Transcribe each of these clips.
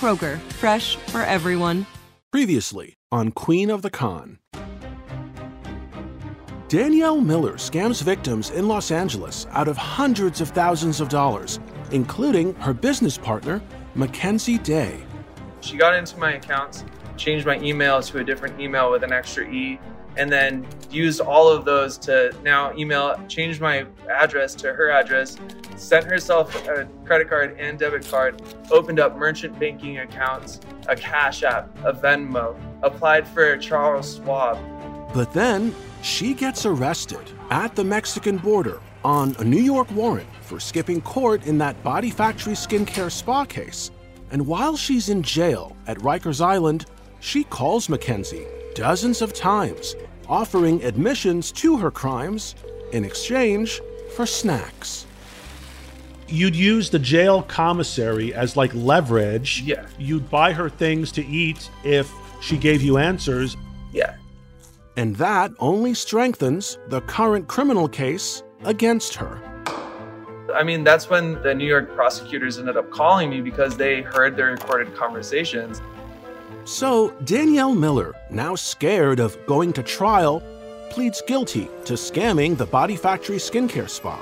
Kroger, fresh for everyone. Previously on Queen of the Con. Danielle Miller scams victims in Los Angeles out of hundreds of thousands of dollars, including her business partner, Mackenzie Day. She got into my accounts, changed my email to a different email with an extra E, and then used all of those to now email, change my address to her address, sent herself a credit card and debit card, opened up merchant banking accounts, a Cash App, a Venmo, applied for Charles Schwab. But then she gets arrested at the Mexican border on a New York warrant for skipping court in that Body Factory skincare spa case. And while she's in jail at Rikers Island, she calls Mackenzie dozens of times, offering admissions to her crimes in exchange for snacks. You'd use the jail commissary as like leverage. Yeah. You'd buy her things to eat if she gave you answers. Yeah. And that only strengthens the current criminal case against her. I mean, that's when the New York prosecutors ended up calling me because they heard the recorded conversations. So, Danielle Miller, now scared of going to trial, pleads guilty to scamming the Body Factory skincare spa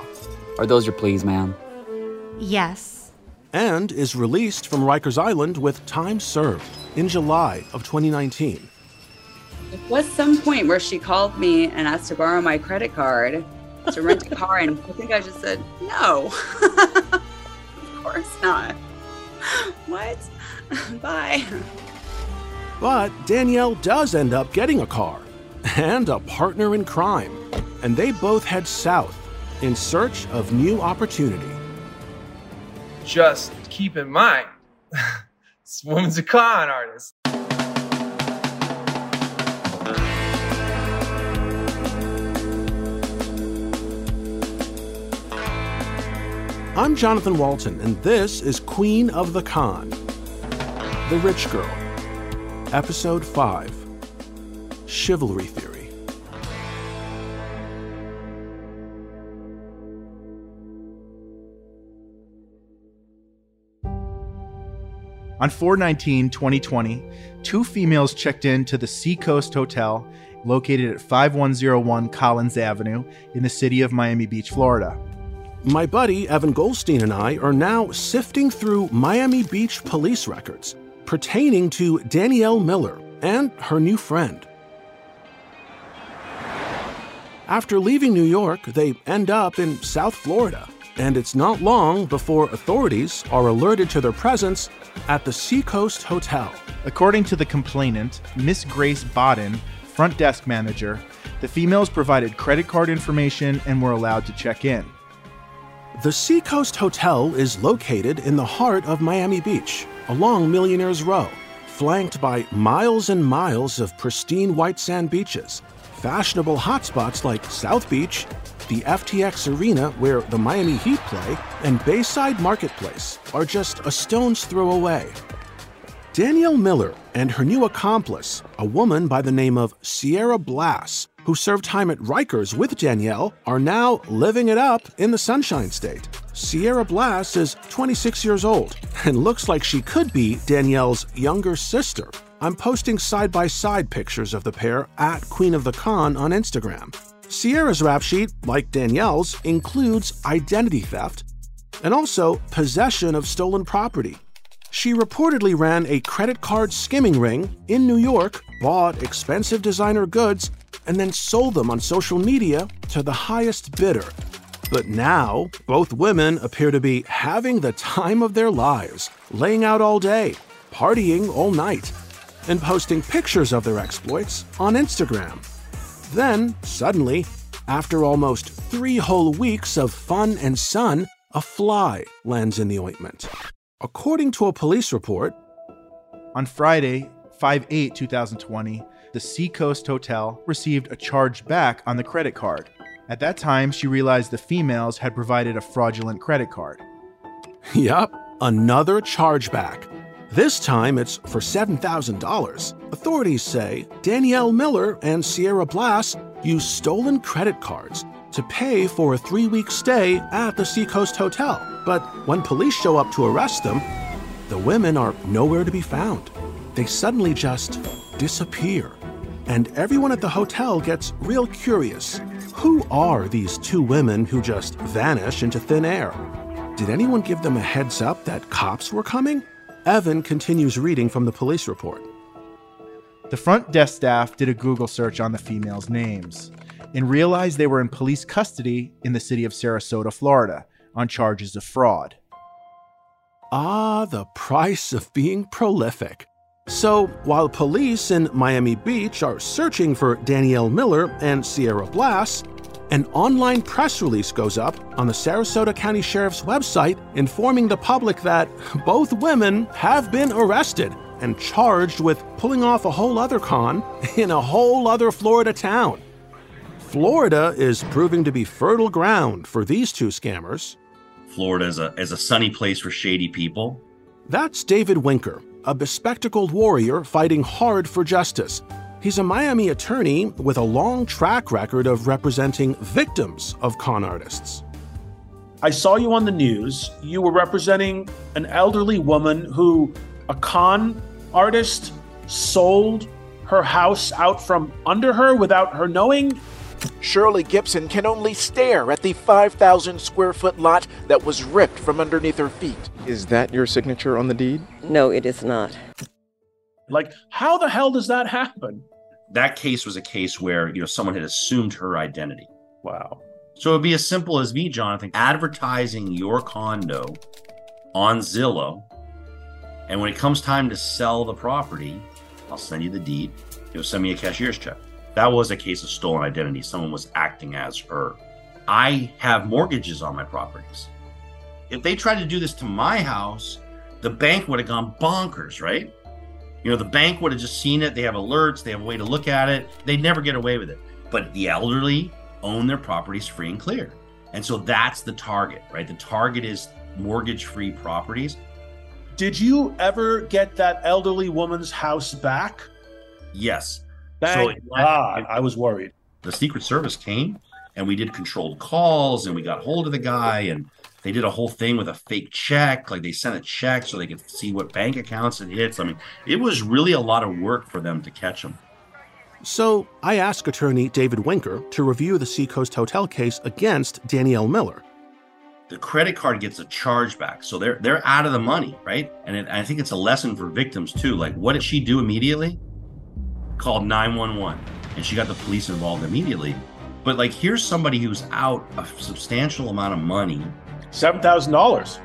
Are those your pleas, ma'am? Yes. and is released from Rikers Island with time served in July of 2019. There was some point where she called me and asked to borrow my credit card to rent a car, and I think I just said no. of course not. What? Bye. But Danielle does end up getting a car and a partner in crime, and they both head south in search of new opportunity. Just keep in mind, this woman's a con artist. I'm Jonathan Walton, and this is Queen of the Con The Rich Girl, Episode 5 Chivalry Theory. On 419 2020, two females checked in to the Seacoast Hotel located at 5101 Collins Avenue in the city of Miami Beach, Florida. My buddy Evan Goldstein and I are now sifting through Miami Beach police records pertaining to Danielle Miller and her new friend. After leaving New York, they end up in South Florida, and it's not long before authorities are alerted to their presence at the Seacoast Hotel. According to the complainant, Miss Grace Bodden, front desk manager, the females provided credit card information and were allowed to check in. The Seacoast Hotel is located in the heart of Miami Beach, along Millionaires Row, flanked by miles and miles of pristine white sand beaches Fashionable hotspots like South Beach, the FTX Arena where the Miami Heat play, and Bayside Marketplace are just a stone's throw away. Danielle Miller and her new accomplice, a woman by the name of Sierra Blass, who served time at Rikers with Danielle, are now living it up in the Sunshine State. Sierra Blass is 26 years old and looks like she could be Danielle's younger sister. I'm posting side by side pictures of the pair at Queen of the Con on Instagram. Sierra's rap sheet, like Danielle's, includes identity theft and also possession of stolen property. She reportedly ran a credit card skimming ring in New York, bought expensive designer goods, and then sold them on social media to the highest bidder. But now, both women appear to be having the time of their lives, laying out all day, partying all night, and posting pictures of their exploits on Instagram. Then, suddenly, after almost three whole weeks of fun and sun, a fly lands in the ointment. According to a police report, on Friday, 5 8 2020, the Seacoast Hotel received a charge back on the credit card. At that time, she realized the females had provided a fraudulent credit card. Yup, another chargeback. This time it's for $7,000. Authorities say Danielle Miller and Sierra Blass used stolen credit cards to pay for a three week stay at the Seacoast Hotel. But when police show up to arrest them, the women are nowhere to be found. They suddenly just disappear. And everyone at the hotel gets real curious. Who are these two women who just vanish into thin air? Did anyone give them a heads up that cops were coming? Evan continues reading from the police report. The front desk staff did a Google search on the females' names and realized they were in police custody in the city of Sarasota, Florida, on charges of fraud. Ah, the price of being prolific. So, while police in Miami Beach are searching for Danielle Miller and Sierra Blass, an online press release goes up on the Sarasota County Sheriff's website informing the public that both women have been arrested and charged with pulling off a whole other con in a whole other Florida town. Florida is proving to be fertile ground for these two scammers. Florida is a, is a sunny place for shady people. That's David Winker, a bespectacled warrior fighting hard for justice He's a Miami attorney with a long track record of representing victims of con artists. I saw you on the news. You were representing an elderly woman who a con artist sold her house out from under her without her knowing. Shirley Gibson can only stare at the 5,000 square foot lot that was ripped from underneath her feet. Is that your signature on the deed? No, it is not. Like, how the hell does that happen? That case was a case where, you know, someone had assumed her identity. Wow. So it'd be as simple as me, Jonathan, advertising your condo on Zillow. And when it comes time to sell the property, I'll send you the deed. You'll send me a cashier's check. That was a case of stolen identity. Someone was acting as her. I have mortgages on my properties. If they tried to do this to my house, the bank would have gone bonkers, right? You know, the bank would have just seen it. They have alerts, they have a way to look at it. They'd never get away with it. But the elderly own their properties free and clear. And so that's the target, right? The target is mortgage free properties. Did you ever get that elderly woman's house back? Yes. Thank so God. I was worried. The Secret Service came and we did controlled calls and we got hold of the guy and they did a whole thing with a fake check. Like they sent a check so they could see what bank accounts it hits. I mean, it was really a lot of work for them to catch him. So I asked attorney David Winker to review the Seacoast Hotel case against Danielle Miller. The credit card gets a chargeback, so they're they're out of the money, right? And it, I think it's a lesson for victims too. Like, what did she do immediately? Called nine one one, and she got the police involved immediately. But like, here's somebody who's out a substantial amount of money, seven thousand dollars.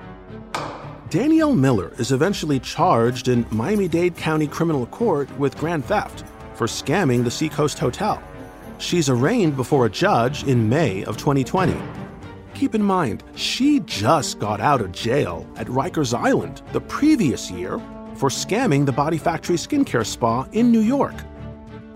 Danielle Miller is eventually charged in Miami Dade County Criminal Court with grand theft for scamming the Seacoast Hotel. She's arraigned before a judge in May of 2020. Keep in mind, she just got out of jail at Rikers Island the previous year for scamming the Body Factory skincare spa in New York.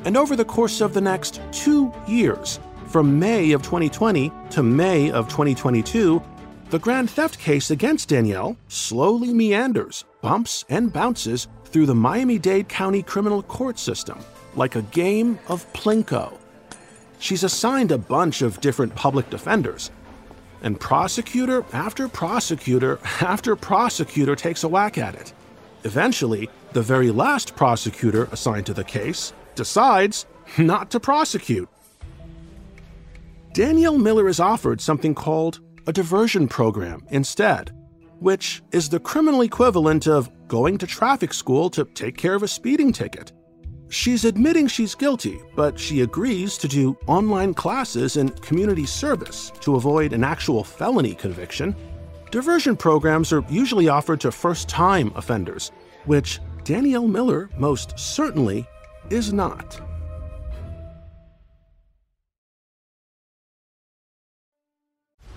And over the course of the next two years, from May of 2020 to May of 2022, the grand theft case against Danielle slowly meanders, bumps, and bounces through the Miami Dade County criminal court system like a game of Plinko. She's assigned a bunch of different public defenders, and prosecutor after prosecutor after prosecutor takes a whack at it. Eventually, the very last prosecutor assigned to the case decides not to prosecute. Danielle Miller is offered something called a diversion program instead, which is the criminal equivalent of going to traffic school to take care of a speeding ticket. She's admitting she's guilty, but she agrees to do online classes and community service to avoid an actual felony conviction. Diversion programs are usually offered to first time offenders, which Danielle Miller most certainly is not.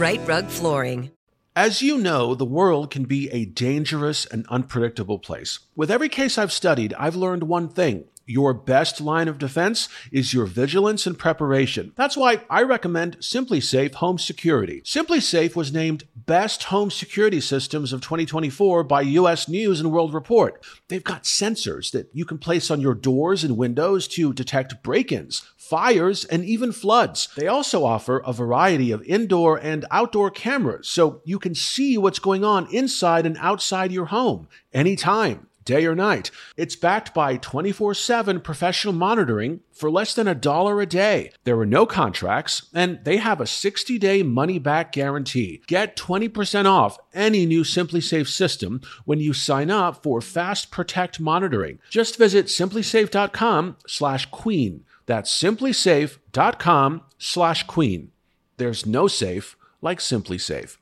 Rite Rug Flooring. As you know, the world can be a dangerous and unpredictable place. With every case I've studied, I've learned one thing. Your best line of defense is your vigilance and preparation. That's why I recommend SimpliSafe Home Security. SimpliSafe was named Best Home Security Systems of 2024 by US News and World Report. They've got sensors that you can place on your doors and windows to detect break ins, fires, and even floods. They also offer a variety of indoor and outdoor cameras so you can see what's going on inside and outside your home anytime day or night. It's backed by 24 7 professional monitoring for less than a dollar a day. There are no contracts, and they have a 60 day money back guarantee. Get 20% off any new SimpliSafe system when you sign up for Fast Protect monitoring. Just visit simplisafe.com slash queen. That's simplisafe.com slash queen. There's no safe like SimpliSafe.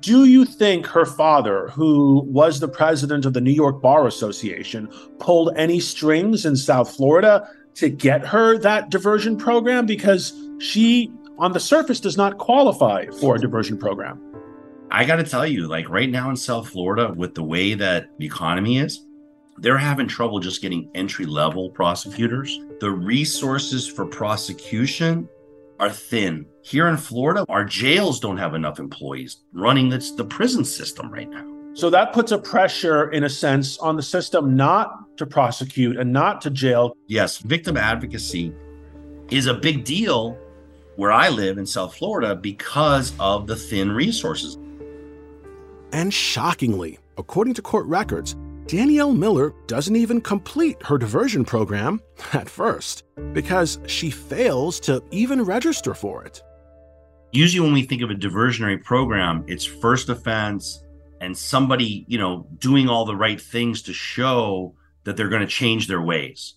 Do you think her father, who was the president of the New York Bar Association, pulled any strings in South Florida to get her that diversion program because she, on the surface, does not qualify for a diversion program. I got to tell you, like right now in South Florida, with the way that the economy is, they're having trouble just getting entry level prosecutors. The resources for prosecution are thin. Here in Florida, our jails don't have enough employees running the, the prison system right now. So that puts a pressure, in a sense, on the system not to prosecute and not to jail. Yes, victim advocacy is a big deal where I live in South Florida because of the thin resources. And shockingly, according to court records, Danielle Miller doesn't even complete her diversion program at first because she fails to even register for it. Usually, when we think of a diversionary program, it's first offense and somebody, you know, doing all the right things to show that they're going to change their ways.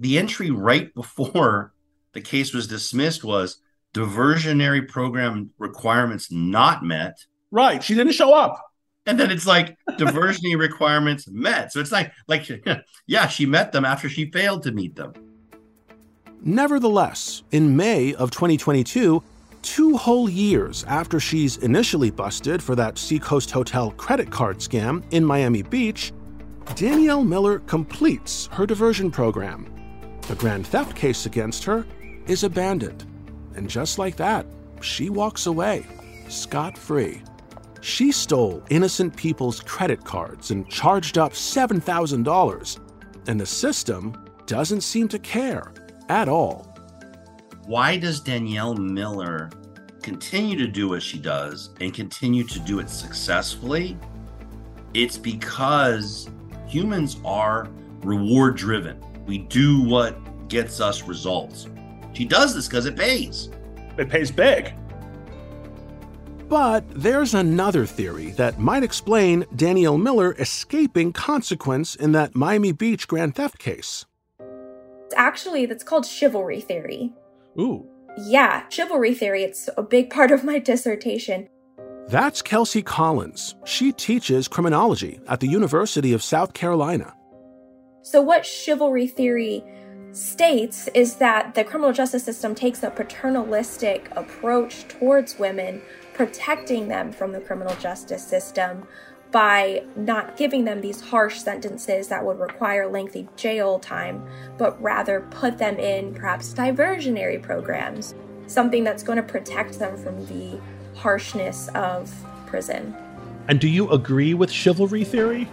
The entry right before the case was dismissed was diversionary program requirements not met. Right. She didn't show up and then it's like diversity requirements met. So it's like like yeah, she met them after she failed to meet them. Nevertheless, in May of 2022, two whole years after she's initially busted for that Seacoast Hotel credit card scam in Miami Beach, Danielle Miller completes her diversion program. The grand theft case against her is abandoned. And just like that, she walks away, scot free. She stole innocent people's credit cards and charged up $7,000, and the system doesn't seem to care at all. Why does Danielle Miller continue to do what she does and continue to do it successfully? It's because humans are reward driven. We do what gets us results. She does this because it pays. It pays big. But there's another theory that might explain Danielle Miller escaping consequence in that Miami Beach grand theft case. Actually, that's called chivalry theory. Ooh. Yeah, chivalry theory. It's a big part of my dissertation. That's Kelsey Collins. She teaches criminology at the University of South Carolina. So, what chivalry theory states is that the criminal justice system takes a paternalistic approach towards women protecting them from the criminal justice system by not giving them these harsh sentences that would require lengthy jail time, but rather put them in perhaps diversionary programs, something that's going to protect them from the harshness of prison. And do you agree with chivalry theory?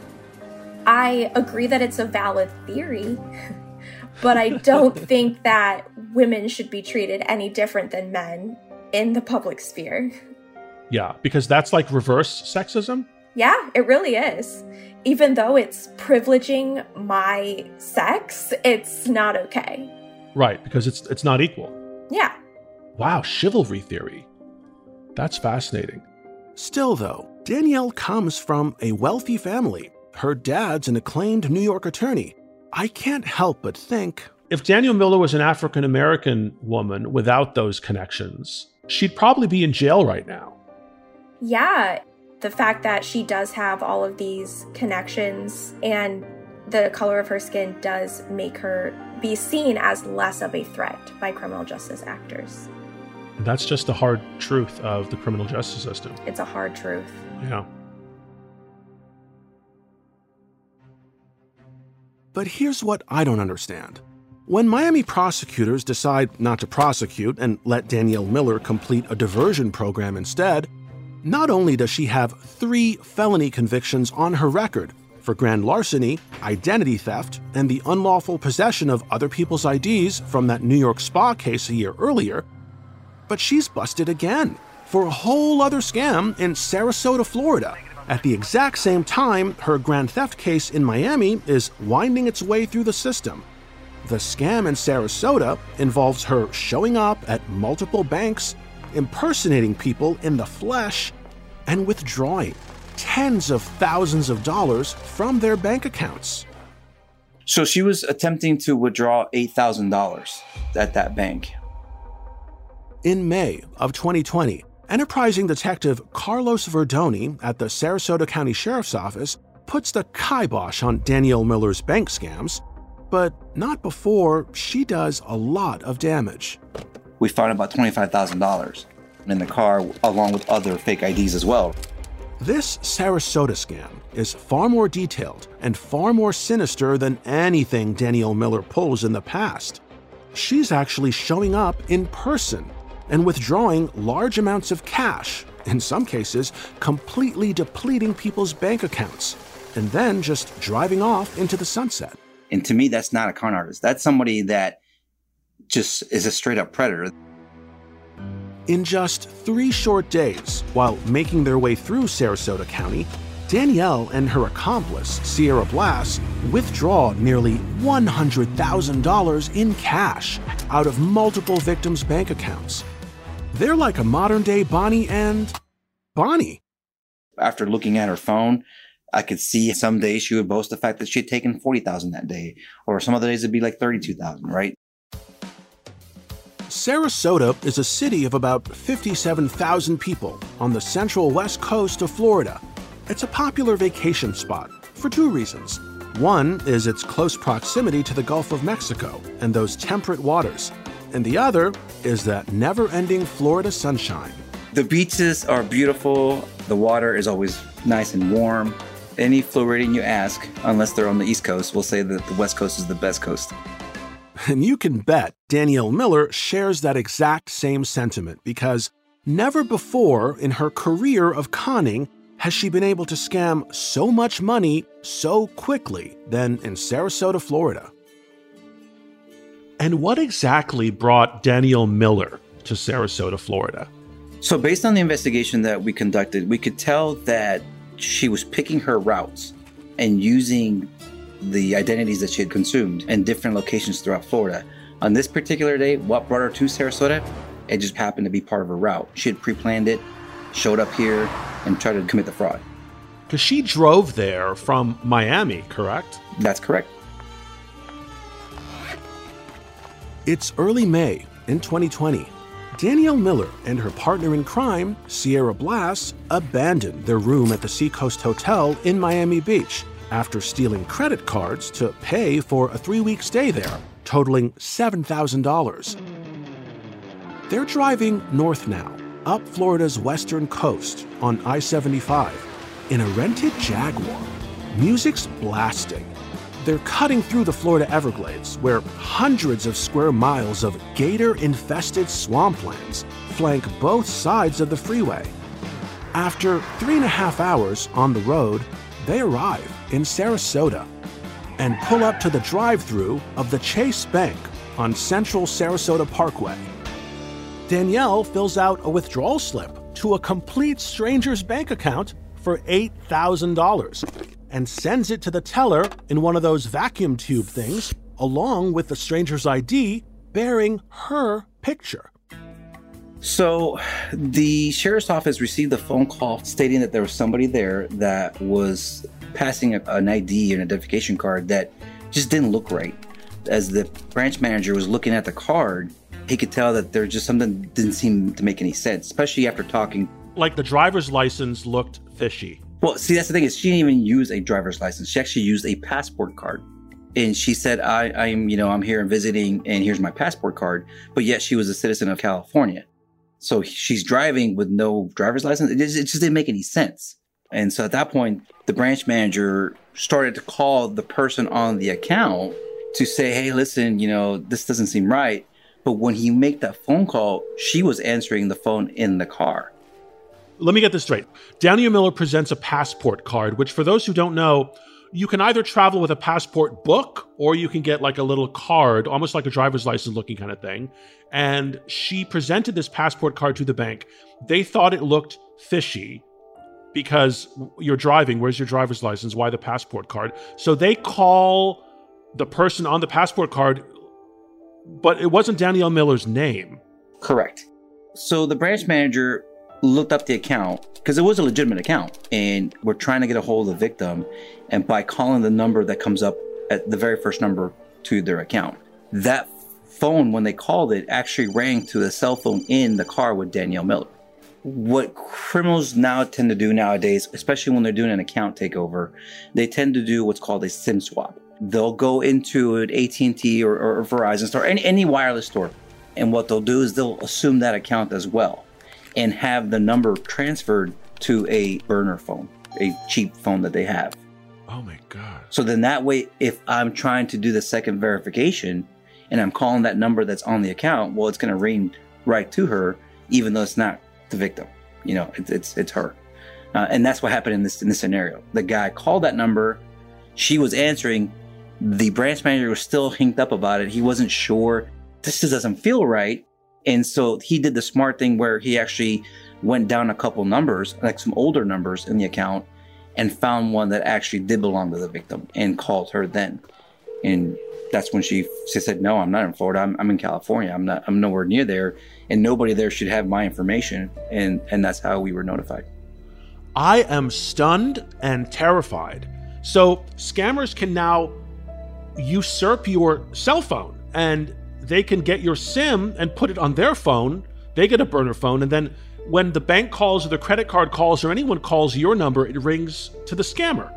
I agree that it's a valid theory, but I don't think that women should be treated any different than men in the public sphere. Yeah, because that's like reverse sexism. Yeah, it really is. Even though it's privileging my sex, it's not okay. Right, because it's it's not equal. Yeah. Wow, chivalry theory. That's fascinating. Still though, Danielle comes from a wealthy family. Her dad's an acclaimed New York attorney. I can't help but think if Danielle Miller was an African American woman without those connections, she'd probably be in jail right now yeah, the fact that she does have all of these connections and the color of her skin does make her be seen as less of a threat by criminal justice actors. That's just the hard truth of the criminal justice system. It's a hard truth. Yeah. But here's what I don't understand. When Miami prosecutors decide not to prosecute and let Danielle Miller complete a diversion program instead, not only does she have three felony convictions on her record for grand larceny, identity theft, and the unlawful possession of other people's IDs from that New York spa case a year earlier, but she's busted again for a whole other scam in Sarasota, Florida. At the exact same time, her grand theft case in Miami is winding its way through the system. The scam in Sarasota involves her showing up at multiple banks impersonating people in the flesh, and withdrawing tens of thousands of dollars from their bank accounts. So she was attempting to withdraw $8,000 at that bank. In May of 2020, enterprising detective Carlos Verdoni at the Sarasota County Sheriff's Office puts the kibosh on Danielle Miller's bank scams, but not before she does a lot of damage. We found about $25,000 in the car, along with other fake IDs as well. This Sarasota scam is far more detailed and far more sinister than anything Danielle Miller pulls in the past. She's actually showing up in person and withdrawing large amounts of cash, in some cases, completely depleting people's bank accounts, and then just driving off into the sunset. And to me, that's not a con artist. That's somebody that just is a straight up predator. In just three short days, while making their way through Sarasota County, Danielle and her accomplice, Sierra Blass, withdraw nearly $100,000 in cash out of multiple victims' bank accounts. They're like a modern day Bonnie and Bonnie. After looking at her phone, I could see some days she would boast the fact that she had taken 40,000 that day, or some other days it'd be like 32,000, right? Sarasota is a city of about 57,000 people on the central west coast of Florida. It's a popular vacation spot for two reasons. One is its close proximity to the Gulf of Mexico and those temperate waters, and the other is that never ending Florida sunshine. The beaches are beautiful, the water is always nice and warm. Any Floridian you ask, unless they're on the East Coast, will say that the West Coast is the best coast. And you can bet Danielle Miller shares that exact same sentiment because never before in her career of conning has she been able to scam so much money so quickly than in Sarasota, Florida. And what exactly brought Danielle Miller to Sarasota, Florida? So, based on the investigation that we conducted, we could tell that she was picking her routes and using the identities that she had consumed in different locations throughout Florida. On this particular day, what brought her to Sarasota? It just happened to be part of her route. She had pre planned it, showed up here, and tried to commit the fraud. Because she drove there from Miami, correct? That's correct. It's early May in 2020. Danielle Miller and her partner in crime, Sierra Blass, abandoned their room at the Seacoast Hotel in Miami Beach after stealing credit cards to pay for a three week stay there, totaling $7,000. They're driving north now, up Florida's western coast on I 75 in a rented Jaguar. Music's blasting. They're cutting through the Florida Everglades, where hundreds of square miles of gator infested swamplands flank both sides of the freeway. After three and a half hours on the road, they arrive in Sarasota and pull up to the drive through of the Chase Bank on Central Sarasota Parkway. Danielle fills out a withdrawal slip to a complete stranger's bank account for $8,000 and sends it to the teller in one of those vacuum tube things, along with the stranger's ID bearing her picture. So, the sheriff's office received a phone call stating that there was somebody there that was passing a, an ID, an identification card that just didn't look right. As the branch manager was looking at the card, he could tell that there just something didn't seem to make any sense, especially after talking. Like the driver's license looked fishy. Well, see, that's the thing is she didn't even use a driver's license. She actually used a passport card. And she said, I, I'm, you know, I'm here and visiting and here's my passport card. But yet she was a citizen of California. So she's driving with no driver's license. It just, it just didn't make any sense. And so at that point, the branch manager started to call the person on the account to say, hey, listen, you know, this doesn't seem right. But when he made that phone call, she was answering the phone in the car. Let me get this straight. Danielle Miller presents a passport card, which, for those who don't know, you can either travel with a passport book or you can get like a little card, almost like a driver's license looking kind of thing. And she presented this passport card to the bank. They thought it looked fishy because you're driving. Where's your driver's license? Why the passport card? So they call the person on the passport card, but it wasn't Danielle Miller's name. Correct. So the branch manager looked up the account because it was a legitimate account and we're trying to get a hold of the victim and by calling the number that comes up at the very first number to their account that phone when they called it actually rang to the cell phone in the car with danielle miller what criminals now tend to do nowadays, especially when they're doing an account takeover, they tend to do what's called a SIM swap. They'll go into an AT&T or, or Verizon store, any, any wireless store, and what they'll do is they'll assume that account as well, and have the number transferred to a burner phone, a cheap phone that they have. Oh my god! So then that way, if I'm trying to do the second verification, and I'm calling that number that's on the account, well, it's going to ring right to her, even though it's not the victim. You know, it's it's, it's her, uh, and that's what happened in this in this scenario. The guy called that number, she was answering. The branch manager was still hinked up about it. He wasn't sure. This just doesn't feel right, and so he did the smart thing where he actually went down a couple numbers, like some older numbers in the account, and found one that actually did belong to the victim and called her then. And that's when she, she said, "No, I'm not in Florida. I'm, I'm in California. I'm not. I'm nowhere near there, and nobody there should have my information." And and that's how we were notified. I am stunned and terrified. So scammers can now usurp your cell phone, and they can get your SIM and put it on their phone. They get a burner phone, and then when the bank calls or the credit card calls or anyone calls your number, it rings to the scammer.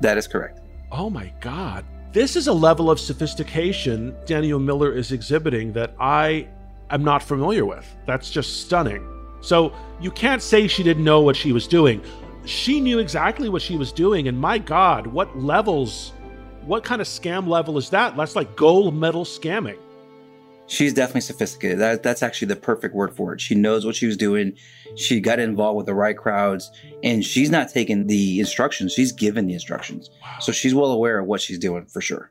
That is correct. Oh my God. This is a level of sophistication Danielle Miller is exhibiting that I am not familiar with. That's just stunning. So you can't say she didn't know what she was doing. She knew exactly what she was doing. And my God, what levels, what kind of scam level is that? That's like gold medal scamming. She's definitely sophisticated. That, that's actually the perfect word for it. She knows what she was doing. She got involved with the right crowds, and she's not taking the instructions. She's given the instructions. Wow. So she's well aware of what she's doing for sure.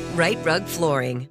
Rite Rug Flooring.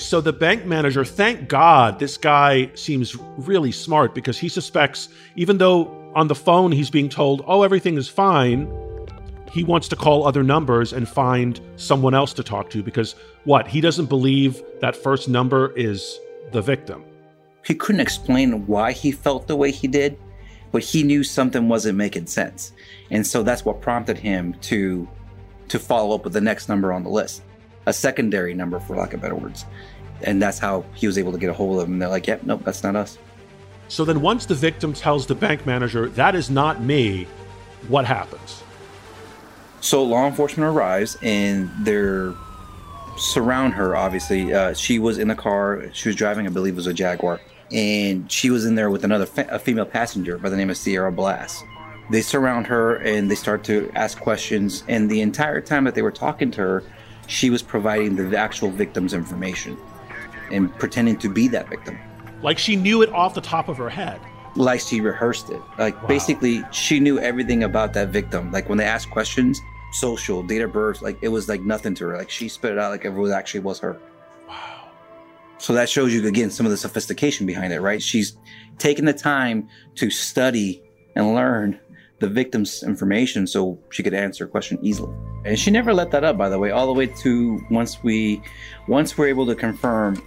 So the bank manager, thank God, this guy seems really smart because he suspects, even though on the phone he's being told, oh, everything is fine, he wants to call other numbers and find someone else to talk to because what? He doesn't believe that first number is the victim. He couldn't explain why he felt the way he did, but he knew something wasn't making sense. And so that's what prompted him to to follow up with the next number on the list, a secondary number for lack of better words. And that's how he was able to get a hold of them. They're like, yep, nope, that's not us. So then, once the victim tells the bank manager, that is not me, what happens? So law enforcement arrives and they're surround her. Obviously, uh, she was in the car. She was driving, I believe, it was a Jaguar, and she was in there with another fa- a female passenger by the name of Sierra Blass. They surround her and they start to ask questions. And the entire time that they were talking to her, she was providing the actual victim's information and pretending to be that victim. Like she knew it off the top of her head. Like she rehearsed it. Like wow. basically, she knew everything about that victim. Like when they asked questions, social, date of birth, like it was like nothing to her. Like she spit it out like it was actually was her. Wow. So that shows you again some of the sophistication behind it, right? She's taking the time to study and learn the victim's information so she could answer a question easily. And she never let that up, by the way, all the way to once we once we're able to confirm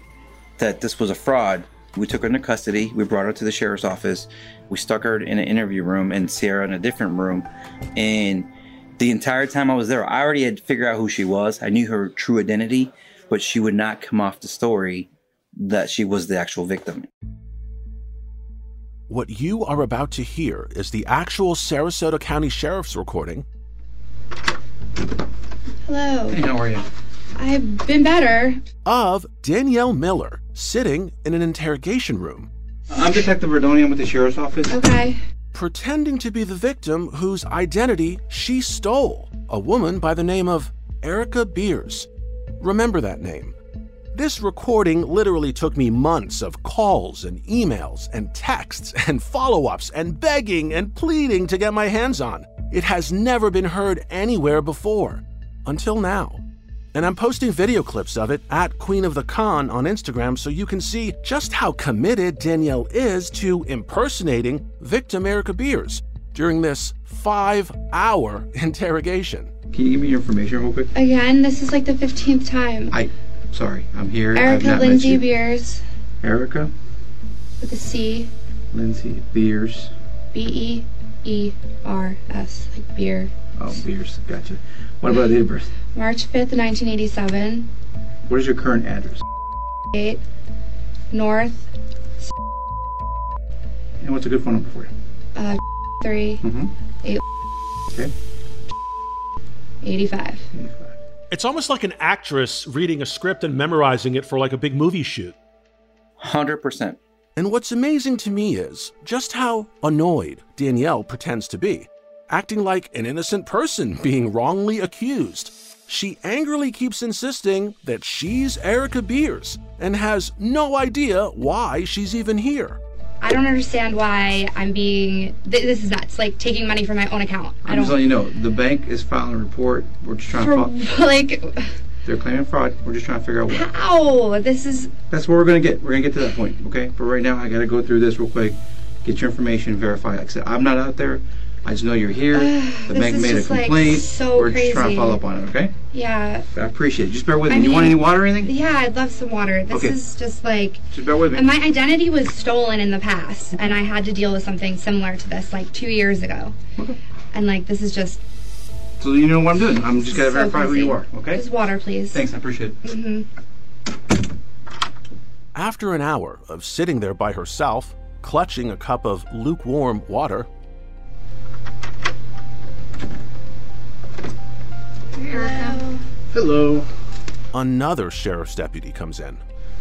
that this was a fraud, we took her into custody, we brought her to the sheriff's office, we stuck her in an interview room and Sierra in a different room. And the entire time I was there, I already had figured out who she was. I knew her true identity, but she would not come off the story that she was the actual victim. What you are about to hear is the actual Sarasota County Sheriff's recording. Hello. Hey, how are you? I've been better. Of Danielle Miller sitting in an interrogation room. I'm Detective Verdoni. I'm with the Sheriff's Office. Okay. Pretending to be the victim whose identity she stole, a woman by the name of Erica Beers. Remember that name. This recording literally took me months of calls and emails and texts and follow ups and begging and pleading to get my hands on. It has never been heard anywhere before. Until now. And I'm posting video clips of it at Queen of the Con on Instagram so you can see just how committed Danielle is to impersonating victim Erica Beers during this five hour interrogation. Can you give me your information real quick? Again, this is like the 15th time. I Sorry, I'm here. Erica Lindsay Beers. Erica? With a C. Lindsay Beers. B E E R S, like beer. Oh, Beers. Gotcha. What about date of birth? March 5th, 1987. What is your current address? 8 North. And what's a good phone number for you? Uh, 3 mm-hmm. 8 Okay. 85. 85. It's almost like an actress reading a script and memorizing it for like a big movie shoot. 100%. And what's amazing to me is just how annoyed Danielle pretends to be, acting like an innocent person being wrongly accused. She angrily keeps insisting that she's Erica Beers and has no idea why she's even here. I don't understand why I'm being. Th- this is nuts. Like taking money from my own account. I'm just letting you know. The bank is filing a report. We're just trying to. Fo- like. They're claiming fraud. We're just trying to figure out what. How? This is. That's what we're gonna get. We're gonna get to that point. Okay. But right now, I gotta go through this real quick. Get your information, verify. Like I said, I'm not out there. I just know you're here. the bank made a complaint. Like so We're crazy. just trying to follow up on it, okay? Yeah. I appreciate it. Just bear with me. I you mean, want any water or anything? Yeah, I'd love some water. This okay. is just like. Just bear with me. And my identity was stolen in the past, and I had to deal with something similar to this like two years ago. Okay. And like this is just. So you know what I'm doing. I'm just going to so verify crazy. who you are, okay? Just water, please. Thanks, I appreciate it. Mm-hmm. After an hour of sitting there by herself, clutching a cup of lukewarm water, Hello. Hello. Another sheriff's deputy comes in. Um,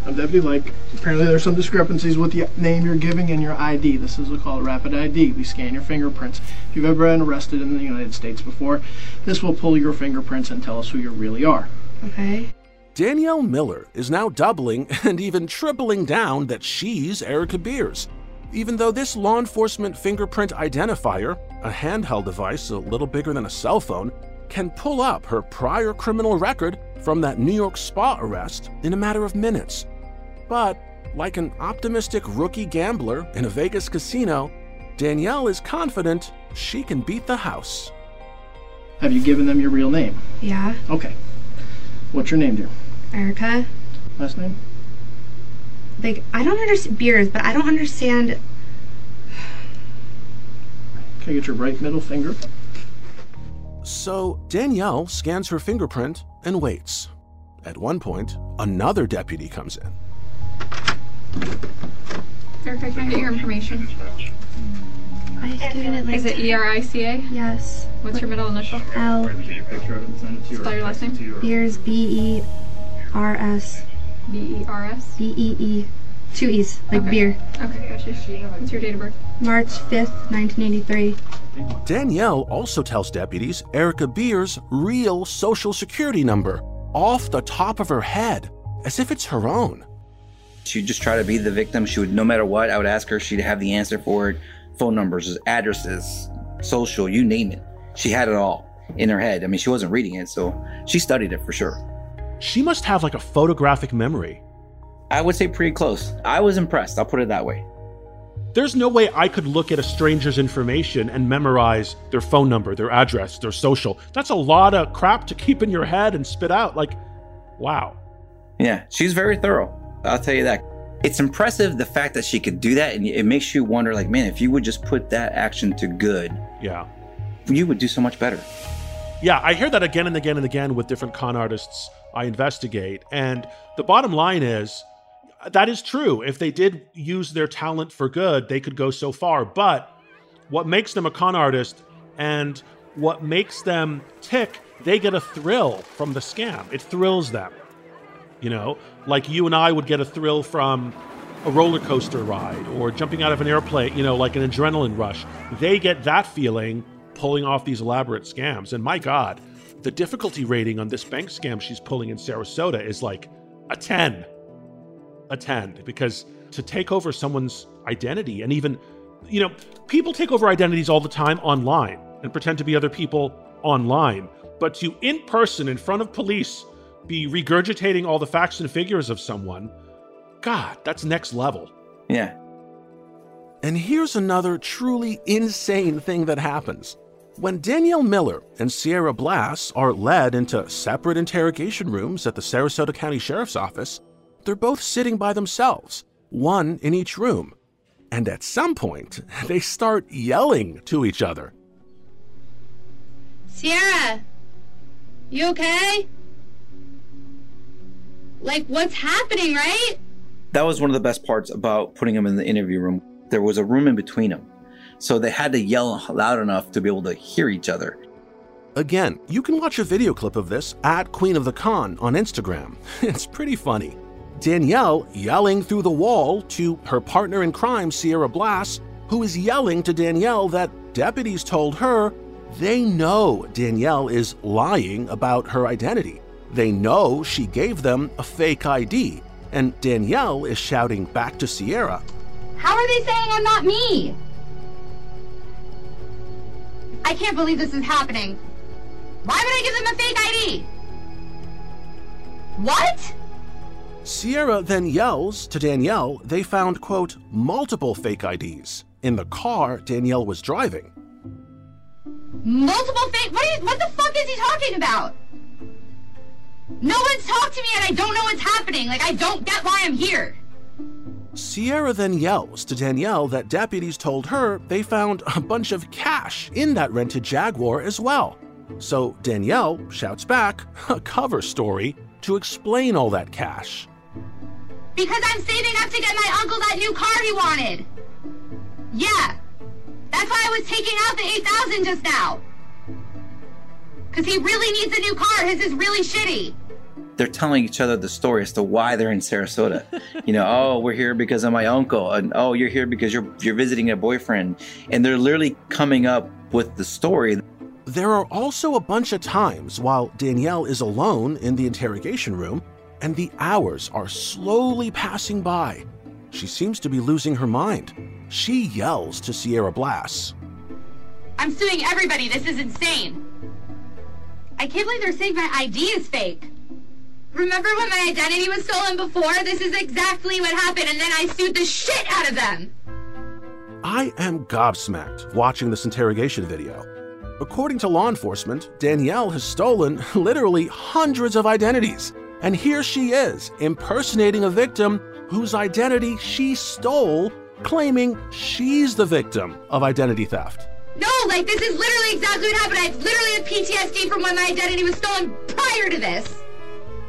I'm Deputy Lake. Apparently, there's some discrepancies with the name you're giving and your ID. This is called a Rapid ID. We scan your fingerprints. If you've ever been arrested in the United States before, this will pull your fingerprints and tell us who you really are. Okay. Danielle Miller is now doubling and even tripling down that she's Erica Beers. Even though this law enforcement fingerprint identifier, a handheld device a little bigger than a cell phone, can pull up her prior criminal record from that New York spa arrest in a matter of minutes. But, like an optimistic rookie gambler in a Vegas casino, Danielle is confident she can beat the house. Have you given them your real name? Yeah. Okay. What's your name, dear? Erica. Last name? Like I don't understand beers, but I don't understand. Can I get your right middle finger? So Danielle scans her fingerprint and waits. At one point, another deputy comes in. Erica, can I get your information? I doing it like Is it E R I C A? Yes. What's your middle initial? L. Spell your last name. Beers B E R S. B E R S. B E E. Two E's, like Okay. beer. Okay, gotcha. What's your date of birth? March 5th, 1983. Danielle also tells deputies Erica Beer's real social security number off the top of her head, as if it's her own. She'd just try to be the victim. She would, no matter what, I would ask her. She'd have the answer for it phone numbers, addresses, social, you name it. She had it all in her head. I mean, she wasn't reading it, so she studied it for sure. She must have like a photographic memory. I would say pretty close. I was impressed. I'll put it that way. There's no way I could look at a stranger's information and memorize their phone number, their address, their social. That's a lot of crap to keep in your head and spit out. Like, wow. Yeah, she's very thorough. I'll tell you that. It's impressive the fact that she could do that, and it makes you wonder, like, man, if you would just put that action to good, Yeah. you would do so much better. Yeah, I hear that again and again and again with different con artists I investigate. And the bottom line is that is true. If they did use their talent for good, they could go so far. But what makes them a con artist and what makes them tick, they get a thrill from the scam. It thrills them. You know, like you and I would get a thrill from a roller coaster ride or jumping out of an airplane, you know, like an adrenaline rush. They get that feeling pulling off these elaborate scams. And my God, the difficulty rating on this bank scam she's pulling in Sarasota is like a 10. A 10. Because to take over someone's identity and even, you know, people take over identities all the time online and pretend to be other people online. But to in person, in front of police, be regurgitating all the facts and figures of someone, God, that's next level. Yeah. And here's another truly insane thing that happens. When Danielle Miller and Sierra Blass are led into separate interrogation rooms at the Sarasota County Sheriff's Office, they're both sitting by themselves, one in each room. And at some point, they start yelling to each other. Sierra, you okay? Like, what's happening, right? That was one of the best parts about putting them in the interview room. There was a room in between them. So they had to yell loud enough to be able to hear each other. Again, you can watch a video clip of this at Queen of the Con on Instagram. It's pretty funny. Danielle yelling through the wall to her partner in crime, Sierra Blass, who is yelling to Danielle that deputies told her they know Danielle is lying about her identity. They know she gave them a fake ID, and Danielle is shouting back to Sierra, How are they saying I'm not me? I can't believe this is happening. Why would I give them a fake ID? What? Sierra then yells to Danielle they found, quote, multiple fake IDs in the car Danielle was driving. Multiple fake? What, is, what the fuck is he talking about? No one's talked to me and I don't know what's happening. Like, I don't get why I'm here. Sierra then yells to Danielle that deputies told her they found a bunch of cash in that rented Jaguar as well. So Danielle shouts back a cover story to explain all that cash. Because I'm saving up to get my uncle that new car he wanted. Yeah. That's why I was taking out the 8000 just now. Because he really needs a new car. His is really shitty. They're telling each other the story as to why they're in Sarasota. you know, oh, we're here because of my uncle, and oh, you're here because you're you're visiting a boyfriend, and they're literally coming up with the story. There are also a bunch of times while Danielle is alone in the interrogation room, and the hours are slowly passing by. She seems to be losing her mind. She yells to Sierra Blass. I'm suing everybody. This is insane. I can't believe they're saying my ID is fake. Remember when my identity was stolen before? This is exactly what happened, and then I sued the shit out of them. I am gobsmacked watching this interrogation video. According to law enforcement, Danielle has stolen literally hundreds of identities. And here she is, impersonating a victim whose identity she stole, claiming she's the victim of identity theft. No, like this is literally exactly what happened. I have literally have PTSD from when my identity was stolen prior to this.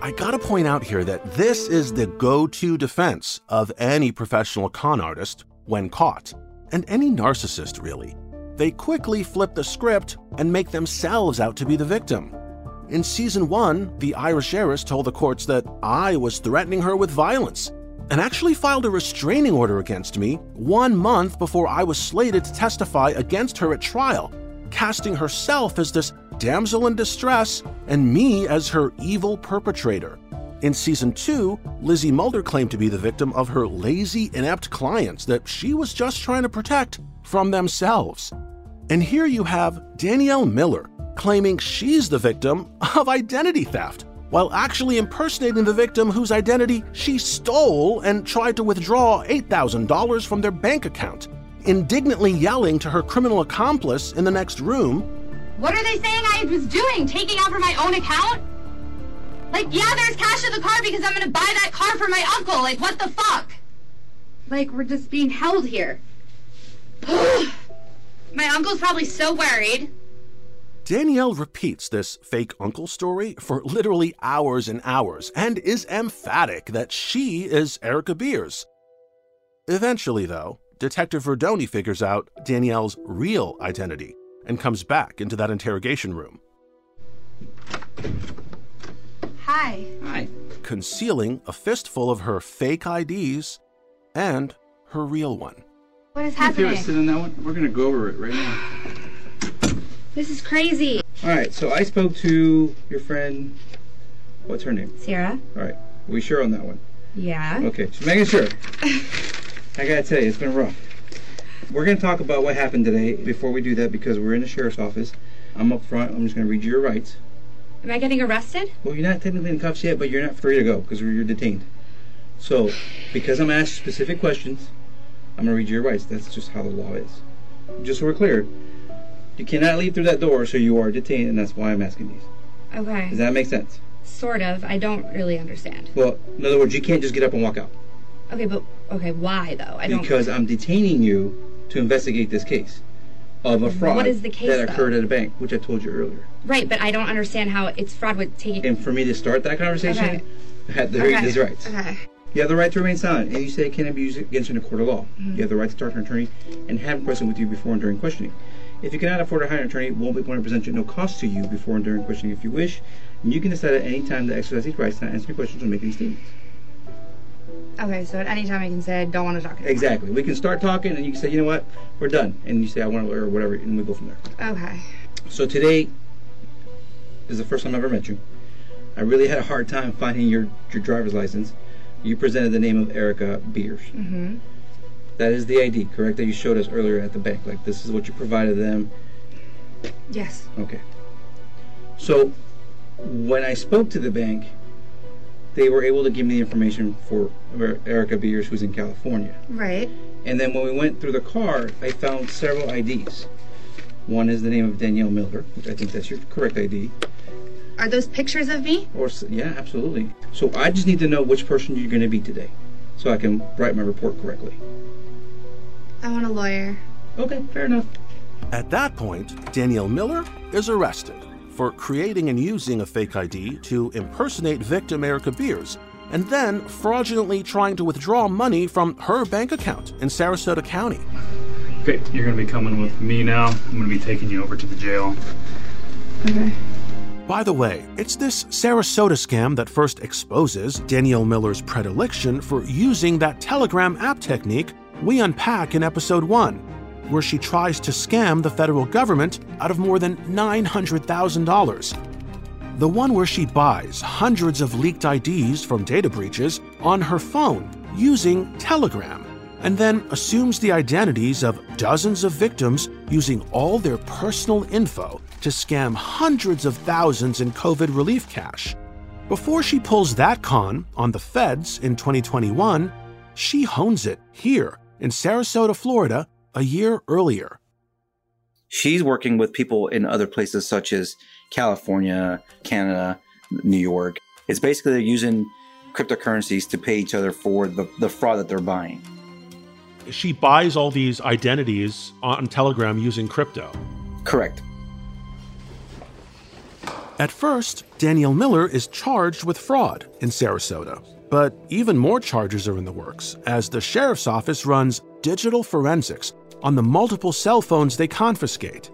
I gotta point out here that this is the go to defense of any professional con artist when caught, and any narcissist, really. They quickly flip the script and make themselves out to be the victim. In season one, the Irish heiress told the courts that I was threatening her with violence and actually filed a restraining order against me one month before I was slated to testify against her at trial, casting herself as this damsel in distress and me as her evil perpetrator. In season two, Lizzie Mulder claimed to be the victim of her lazy, inept clients that she was just trying to protect from themselves. And here you have Danielle Miller claiming she's the victim of identity theft while actually impersonating the victim whose identity she stole and tried to withdraw $8,000 from their bank account, indignantly yelling to her criminal accomplice in the next room What are they saying I was doing? Taking out from my own account? Like, yeah, there's cash in the car because I'm gonna buy that car for my uncle. Like, what the fuck? Like, we're just being held here. my uncle's probably so worried. Danielle repeats this fake uncle story for literally hours and hours and is emphatic that she is Erica Beers. Eventually, though, Detective Verdoni figures out Danielle's real identity and comes back into that interrogation room, Hi. Hi. concealing a fistful of her fake IDs and her real one. What is If you happening? sit on that one, we're gonna go over it right now. This is crazy. All right. So I spoke to your friend. What's her name? Sarah? All right. Are we sure on that one? Yeah. Okay. Just making sure. I gotta tell you, it's been rough. We're gonna talk about what happened today. Before we do that, because we're in the sheriff's office, I'm up front. I'm just gonna read you your rights. Am I getting arrested? Well, you're not technically in cuffs yet, but you're not free to go because you're detained. So, because I'm asked specific questions, I'm gonna read you your rights. That's just how the law is. Just so we're clear, you cannot leave through that door, so you are detained, and that's why I'm asking these. Okay. Does that make sense? Sort of. I don't really understand. Well, in other words, you can't just get up and walk out Okay, but okay, why though? I don't. because I'm detaining you to investigate this case of a fraud What is the case, that though? occurred at a bank, which I told you earlier. Right, but I don't understand how it's fraud with taking. And for me to start that conversation, Okay. I had to read okay. these rights. Okay. You have the right to remain silent, and you say it cannot be used against you in a court of law. Mhm. You have the right to talk to an attorney and have a present with you before and during questioning. If you cannot afford to hire an attorney, it won't be going to present you at no cost to you before and during questioning if you wish. And you can decide at any time to exercise these rights, not answer any questions or make any statements. Okay, so at any time I can say I don't want to talk. anymore. Exactly. We can start talking, and you can say, you know what, we're done. And you say, I want to, or whatever, and we go from there. Okay. So today is the first time I've ever met you. I really had a hard time finding your, your driver's license. You presented the name of Erica Beers. Mm-hmm. That is the ID, correct? That you showed us earlier at the bank. Like this is what you provided them. Yes. Okay. So when I spoke to the bank, they were able to give me the information for Erica Beers, who's in California. Right. And then when we went through the car, I found several IDs. One is the name of Danielle Miller, which I think that's your correct ID. Are those pictures of me? Or yeah, absolutely. So I just need to know which person you're going to be today, so I can write my report correctly. I want a lawyer. Okay, fair enough. At that point, Danielle Miller is arrested for creating and using a fake ID to impersonate victim Erica Beers, and then fraudulently trying to withdraw money from her bank account in Sarasota County. Okay, you're gonna be coming with me now. I'm gonna be taking you over to the jail. Okay. By the way, it's this Sarasota scam that first exposes Danielle Miller's predilection for using that Telegram app technique we unpack in episode 1, where she tries to scam the federal government out of more than $900,000. The one where she buys hundreds of leaked IDs from data breaches on her phone using Telegram, and then assumes the identities of dozens of victims using all their personal info to scam hundreds of thousands in COVID relief cash. Before she pulls that con on the feds in 2021, she hones it here in Sarasota, Florida, a year earlier. She's working with people in other places such as California, Canada, New York. It's basically they're using cryptocurrencies to pay each other for the, the fraud that they're buying. She buys all these identities on Telegram using crypto. Correct. At first, Danielle Miller is charged with fraud in Sarasota. But even more charges are in the works as the sheriff's office runs digital forensics on the multiple cell phones they confiscate.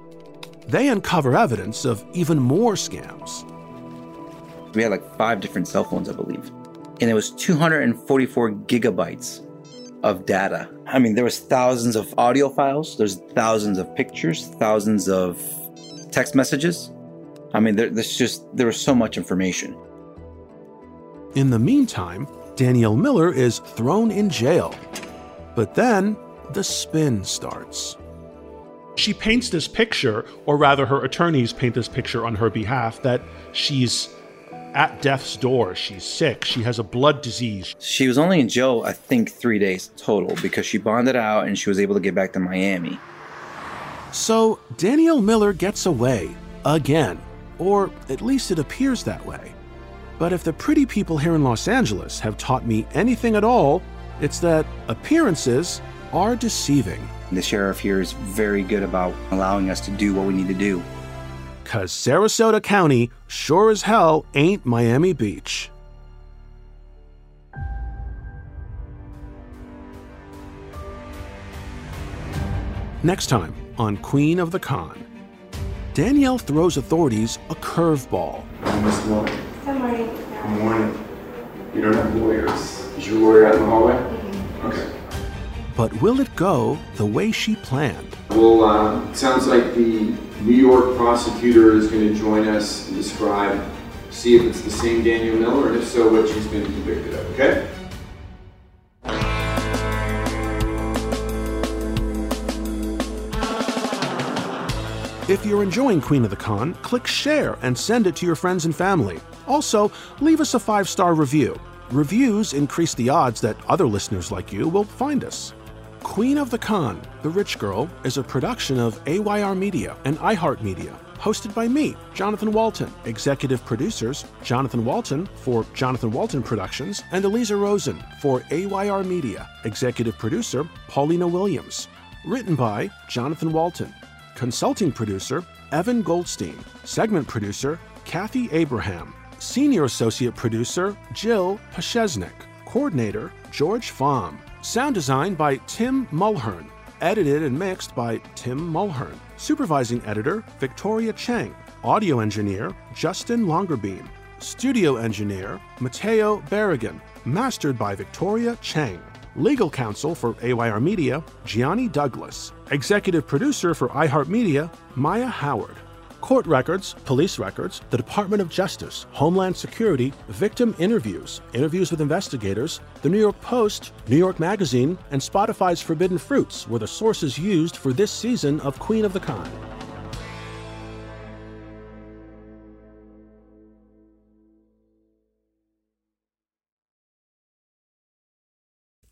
They uncover evidence of even more scams. We had like five different cell phones, I believe. And it was 244 gigabytes of data. I mean, there was thousands of audio files, there's thousands of pictures, thousands of text messages. I mean, there, there's just, there was so much information. In the meantime, Danielle Miller is thrown in jail. But then the spin starts. She paints this picture, or rather, her attorneys paint this picture on her behalf, that she's at death's door. She's sick. She has a blood disease. She was only in jail, I think, three days total because she bonded out and she was able to get back to Miami. So Danielle Miller gets away again, or at least it appears that way. But if the pretty people here in Los Angeles have taught me anything at all, it's that appearances are deceiving. The sheriff here is very good about allowing us to do what we need to do. Because Sarasota County sure as hell ain't Miami Beach. Next time on Queen of the Con, Danielle throws authorities a curveball. Miss Walker. Good morning. Good morning. You don't have lawyers. Is your lawyer out in the hallway? Okay. But will it go the way she planned? Well, uh, sounds like the New York prosecutor is going to join us and describe, see if it's the same Daniel Miller, and if so, what she's been convicted of, okay? If you're enjoying Queen of the Con, click share and send it to your friends and family. Also, leave us a five star review. Reviews increase the odds that other listeners like you will find us. Queen of the Con, The Rich Girl, is a production of AYR Media and iHeartMedia, hosted by me, Jonathan Walton. Executive producers Jonathan Walton for Jonathan Walton Productions and Eliza Rosen for AYR Media. Executive producer Paulina Williams. Written by Jonathan Walton. Consulting producer Evan Goldstein. Segment producer Kathy Abraham. Senior Associate Producer Jill Pashesnik. Coordinator George Fahm. Sound design by Tim Mulhern. Edited and mixed by Tim Mulhern. Supervising editor Victoria Chang. Audio engineer Justin Longerbeam. Studio engineer Mateo Barragan. Mastered by Victoria Chang. Legal counsel for AYR Media Gianni Douglas. Executive producer for iHeartMedia Maya Howard. Court records, police records, the Department of Justice, Homeland Security, victim interviews, interviews with investigators, the New York Post, New York Magazine, and Spotify's Forbidden Fruits were the sources used for this season of Queen of the Con.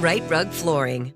Rite Rug Flooring.